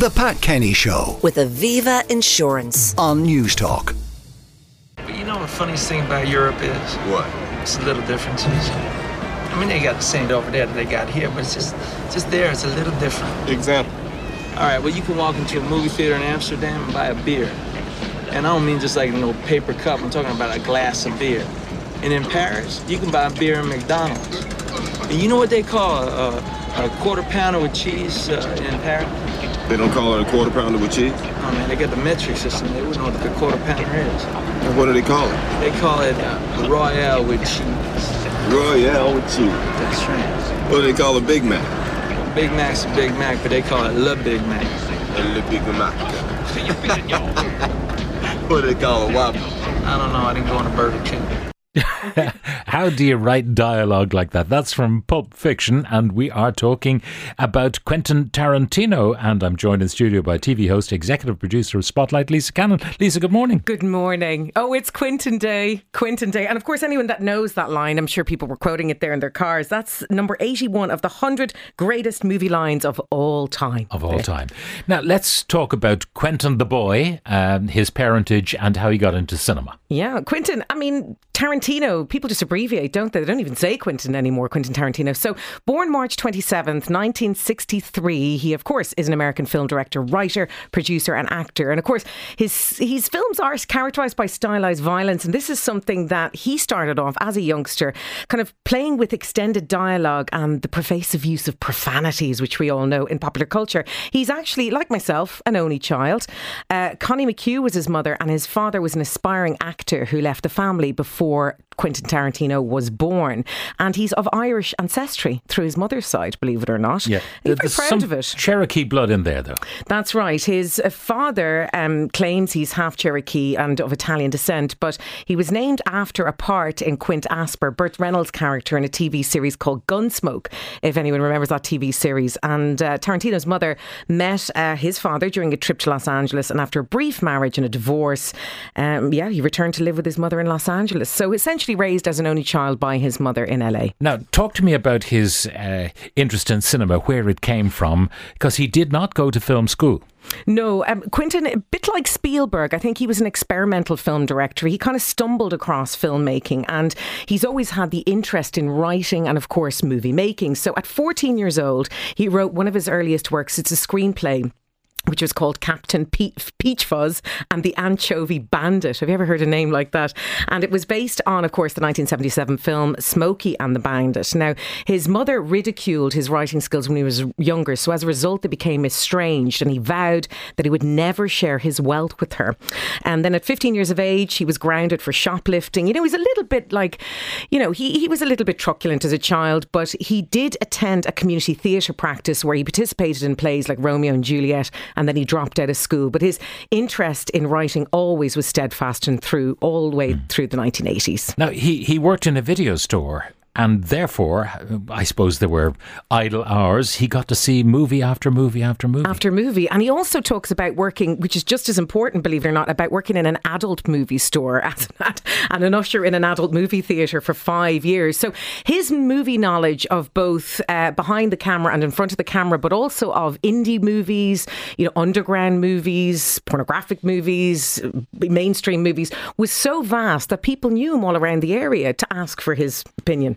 The Pat Kenny Show with Aviva Insurance. on News Talk. But you know what the funniest thing about Europe is? What? It's the little differences. I mean, they got the same over there that they got here, but it's just, just there, it's a little different. Example. All right, well, you can walk into a movie theater in Amsterdam and buy a beer. And I don't mean just like, you know, paper cup, I'm talking about a glass of beer. And in Paris, you can buy a beer in McDonald's. And you know what they call a, a, a quarter pounder with cheese uh, in Paris? They don't call it a quarter pounder with cheese? Oh man, they got the metric system. They wouldn't know what the quarter pounder is. And what do they call it? They call it uh, Royale with cheese. Royale with cheese. That's right. What do they call a Big Mac? Big Mac's a Big Mac, but they call it Le Big Mac. A Le Big Mac. what do they call a Whopper? I don't know. I didn't go on a Burger King. How do you write dialogue like that? That's from Pulp Fiction, and we are talking about Quentin Tarantino. And I'm joined in studio by TV host, executive producer of Spotlight, Lisa Cannon. Lisa, good morning. Good morning. Oh, it's Quentin Day. Quentin Day. And of course, anyone that knows that line, I'm sure people were quoting it there in their cars. That's number 81 of the 100 greatest movie lines of all time. Of all time. Now, let's talk about Quentin the boy, um, his parentage, and how he got into cinema. Yeah, Quentin. I mean, Tarantino, people just abbreviate, don't they? They don't even say Quentin anymore, Quentin Tarantino. So, born March 27th, 1963, he, of course, is an American film director, writer, producer, and actor. And of course, his, his films are characterized by stylized violence. And this is something that he started off as a youngster, kind of playing with extended dialogue and the pervasive use of profanities, which we all know in popular culture. He's actually, like myself, an only child. Uh, Connie McHugh was his mother, and his father was an aspiring actor who left the family before Quentin Tarantino was born. And he's of Irish ancestry through his mother's side, believe it or not. Yeah. He's very proud some of it. Cherokee blood in there, though. That's right. His uh, father um, claims he's half Cherokee and of Italian descent, but he was named after a part in Quint Asper, Burt Reynolds' character in a TV series called Gunsmoke, if anyone remembers that TV series. And uh, Tarantino's mother met uh, his father during a trip to Los Angeles, and after a brief marriage and a divorce, um, yeah, he returned to live with his mother in Los Angeles. So essentially raised as an only child by his mother in LA. Now, talk to me about his uh, interest in cinema, where it came from, because he did not go to film school. No, um, Quentin, a bit like Spielberg, I think he was an experimental film director. He kind of stumbled across filmmaking and he's always had the interest in writing and, of course, movie making. So at 14 years old, he wrote one of his earliest works. It's a screenplay which was called Captain Pe- Peach Fuzz and the Anchovy Bandit. Have you ever heard a name like that? And it was based on, of course, the 1977 film Smokey and the Bandit. Now, his mother ridiculed his writing skills when he was younger, so as a result, they became estranged, and he vowed that he would never share his wealth with her. And then at 15 years of age, he was grounded for shoplifting. You know, he's a little bit like, you know, he, he was a little bit truculent as a child, but he did attend a community theatre practice where he participated in plays like Romeo and Juliet and then he dropped out of school. But his interest in writing always was steadfast and through all the way through the 1980s. Now, he, he worked in a video store. And therefore, I suppose there were idle hours. He got to see movie after movie after movie. After movie. And he also talks about working, which is just as important, believe it or not, about working in an adult movie store as an, and an usher in an adult movie theatre for five years. So his movie knowledge of both uh, behind the camera and in front of the camera, but also of indie movies, you know, underground movies, pornographic movies, mainstream movies, was so vast that people knew him all around the area to ask for his opinion.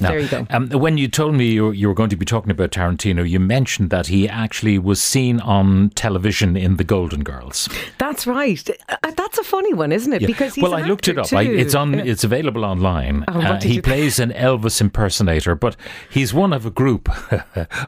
Now, there you go. Um, when you told me you, you were going to be talking about Tarantino, you mentioned that he actually was seen on television in The Golden Girls. That's right. Uh, That's a funny one, isn't it? Yeah. Because he's well, I looked it up. I, it's on. It's available online. Oh, Uh, he plays an Elvis impersonator, but he's one of a group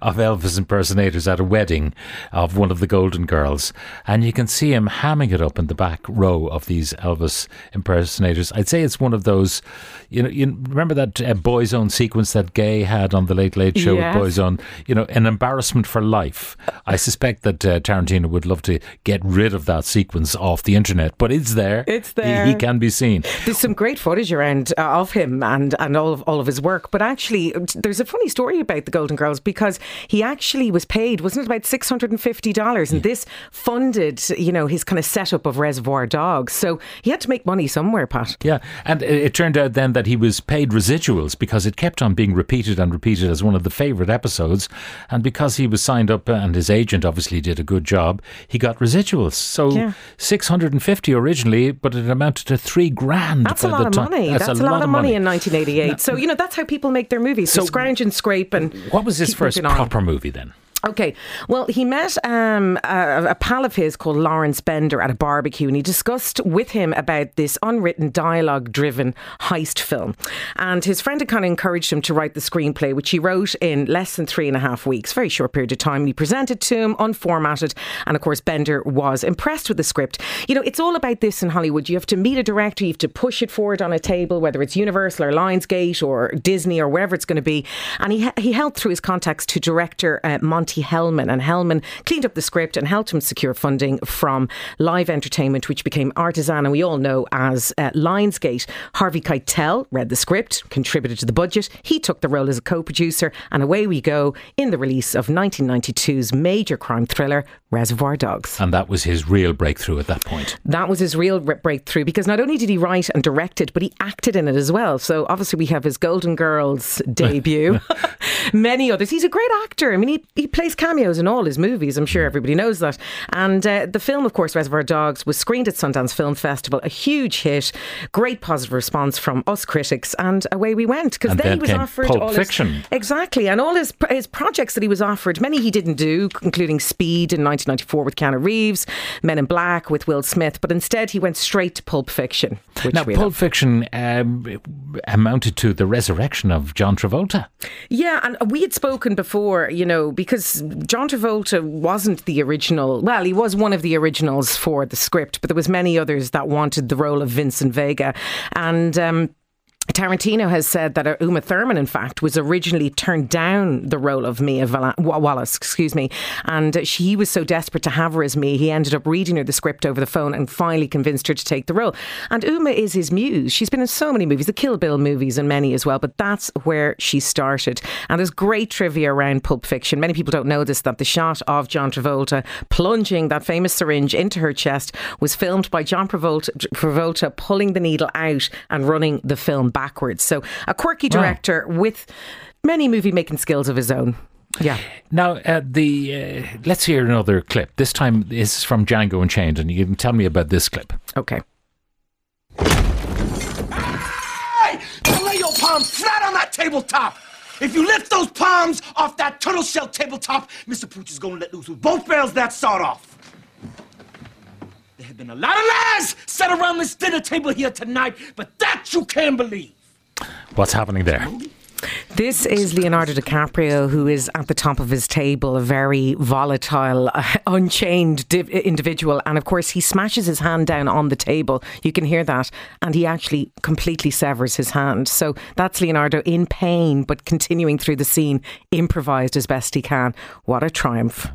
of Elvis impersonators at a wedding of one of the Golden Girls, and you can see him hamming it up in the back row of these Elvis impersonators. I'd say it's one of those. You know, you remember that uh, Boys Own sequence that Gay had on the Late Late Show Yes. with Boys Own. You know, an embarrassment for life. I suspect that uh, Tarantino would love to get rid of that sequence off the internet, but it's there. It's He- there. He, can be seen. There's some great footage around uh, of him and, and all of all of his work. But actually, there's a funny story about the Golden Girls because he actually was paid, wasn't it, about six hundred and fifty dollars, and this funded, you know, his kind of setup of Reservoir Dogs. So he had to make money somewhere, Pat. Yeah, and it, it turned out then that he was paid residuals because it kept on being repeated and repeated as one of the favourite episodes, and because he was signed up uh, and his agent obviously did a good job, he got residuals. So Yeah. six hundred and fifty originally, but it amounted to three grand. That's a lot the of time. money. That's, a lot, of money, in 1988. so you know that's how people make their movies. So, scrounge and scrape and What was his first proper movie then? Okay. Well, he met um, a, a pal of his called Lawrence Bender at a barbecue, and he discussed with him about this unwritten, dialogue driven heist film. And his friend had kind of encouraged him to write the screenplay, which he wrote in less than three and a half weeks, very short period of time. He presented to him, unformatted. And of course, Bender was impressed with the script. You know, it's all about this in Hollywood. You have to meet a director, you have to push it forward on a table, whether it's Universal or Lionsgate or Disney or wherever it's going to be. And he, he held through his contacts to director uh, Monte Hellman. And Hellman cleaned up the script and helped him secure funding from Live Entertainment, which became Artisan, and we all know as uh, Lionsgate. Harvey Keitel read the script, contributed to the budget. He took the role as a co producer, and away we go in the release of 1992's major crime thriller, Reservoir Dogs. And that was his real breakthrough at that point. That was his real re- breakthrough because not only did he write and direct it, but he acted in it as well. So obviously we have his Golden Girls debut, many others. He's a great actor. I mean, he, he plays cameos in all his movies. I'm sure everybody knows that. And uh, the film, of course, Reservoir Dogs, was screened at Sundance Film Festival, a huge hit, great positive response from us critics, and away we went because then, he was offered Pulp all his- Fiction. exactly, and all his his projects that he was offered. Many he didn't do, including Speed in 1994 with Keanu Reeves, Men in Black with Will Smith, but instead he went straight to Pulp Fiction. Which Now, Pulp love. Fiction um, amounted to the resurrection of John Travolta. Yeah, and we had spoken before, you know, because John Travolta wasn't the original. Well, he was one of the originals for the script, but there was many others that wanted the role of Vincent Vega, and. Um, Tarantino has said that uh, Uma Thurman, in fact, was originally turned down the role of Mia Vala- Wallace, excuse me, and she was so desperate to have her as Mia, he ended up reading her the script over the phone and finally convinced her to take the role. And Uma is his muse. She's been in so many movies, the Kill Bill movies, and many as well. But that's where she started. And there's great trivia around Pulp Fiction. Many people don't know this that the shot of John Travolta plunging that famous syringe into her chest was filmed by John Travolta, Travolta pulling the needle out and running the film backwards. So a quirky Wow. director with many movie making skills of his own. Yeah. Now, uh, the uh, let's hear another clip. This time, this is from Django Unchained, and you can tell me about this clip. Okay. Hey! Lay your palms flat on that tabletop. If you lift those palms off that turtle shell tabletop, Mr. Pooch is gonna let loose with both barrels that sawed off. There have been a lot of lies said around this dinner table here tonight, but that you can believe. What's happening there? This is Leonardo DiCaprio, who is at the top of his table, a very volatile, uh, unchained div- individual. And of course, he smashes his hand down on the table. You can hear that. And he actually completely severs his hand. So that's Leonardo in pain, but continuing through the scene, improvised as best he can. What a triumph.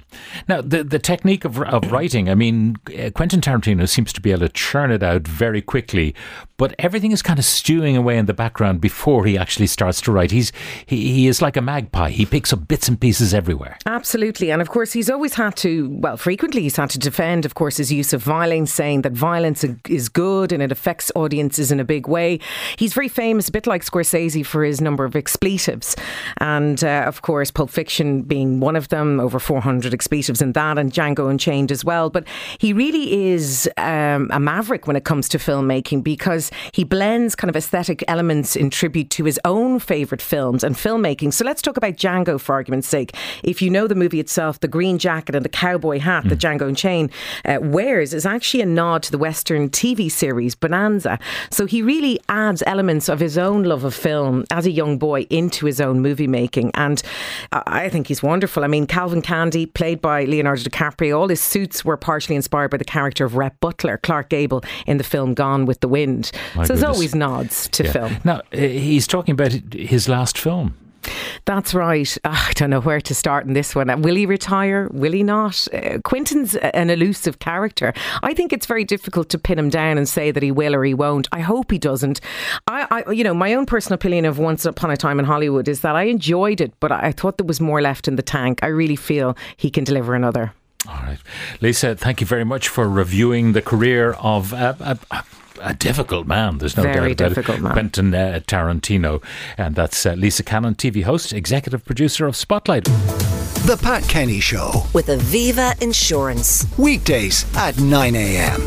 Now, the the technique of of writing. I mean, Quentin Tarantino seems to be able to churn it out very quickly, but everything is kind of stewing away in the background before he actually starts to write. He's he, he is like a magpie. He picks up bits and pieces everywhere. Absolutely. And of course, he's always had to, well, frequently he's had to defend, of course, his use of violence, saying that violence is good and it affects audiences in a big way. He's very famous, a bit like Scorsese, for his number of expletives. And uh, of course, Pulp Fiction being one of them, over 400 expletives in that, and Django Unchained as well. But he really is um, a maverick when it comes to filmmaking because he blends kind of aesthetic elements in tribute to his own favourite films and filmmaking. So let's talk about Django for argument's sake. If you know the movie itself, the green jacket and the cowboy hat that Django Unchained uh, wears is actually a nod to the Western TV series Bonanza. So he really adds elements of his own love of film as a young boy into his own movie making. And I I think he's wonderful. I mean, Calvin Candie, played by Leonardo DiCaprio, all his suits were partially inspired by the character of Rhett Butler, Clark Gable, in the film Gone with the Wind. My so there's always nods to Yeah. film. Now uh, he's talking about his last film. That's right. Ah, I don't know where to start in this one. Uh, Will he retire? Will he not? Uh, Quentin's an elusive character. I think it's very difficult to pin him down and say that he will or he won't. I hope he doesn't. I, I you know, my own personal opinion of Once Upon a Time in Hollywood is that I enjoyed it, but I thought there was more left in the tank. I really feel he can deliver another. All right. Lisa, thank you very much for reviewing the career of a, a, a difficult man. There's no Very doubt about difficult it. man. Quentin uh, Tarantino. And that's uh, Lisa Cannon, TV host, executive producer of Spotlight. The Pat Kenny Show. with Aviva Insurance. Weekdays at 9 a.m.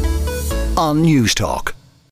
on News Talk.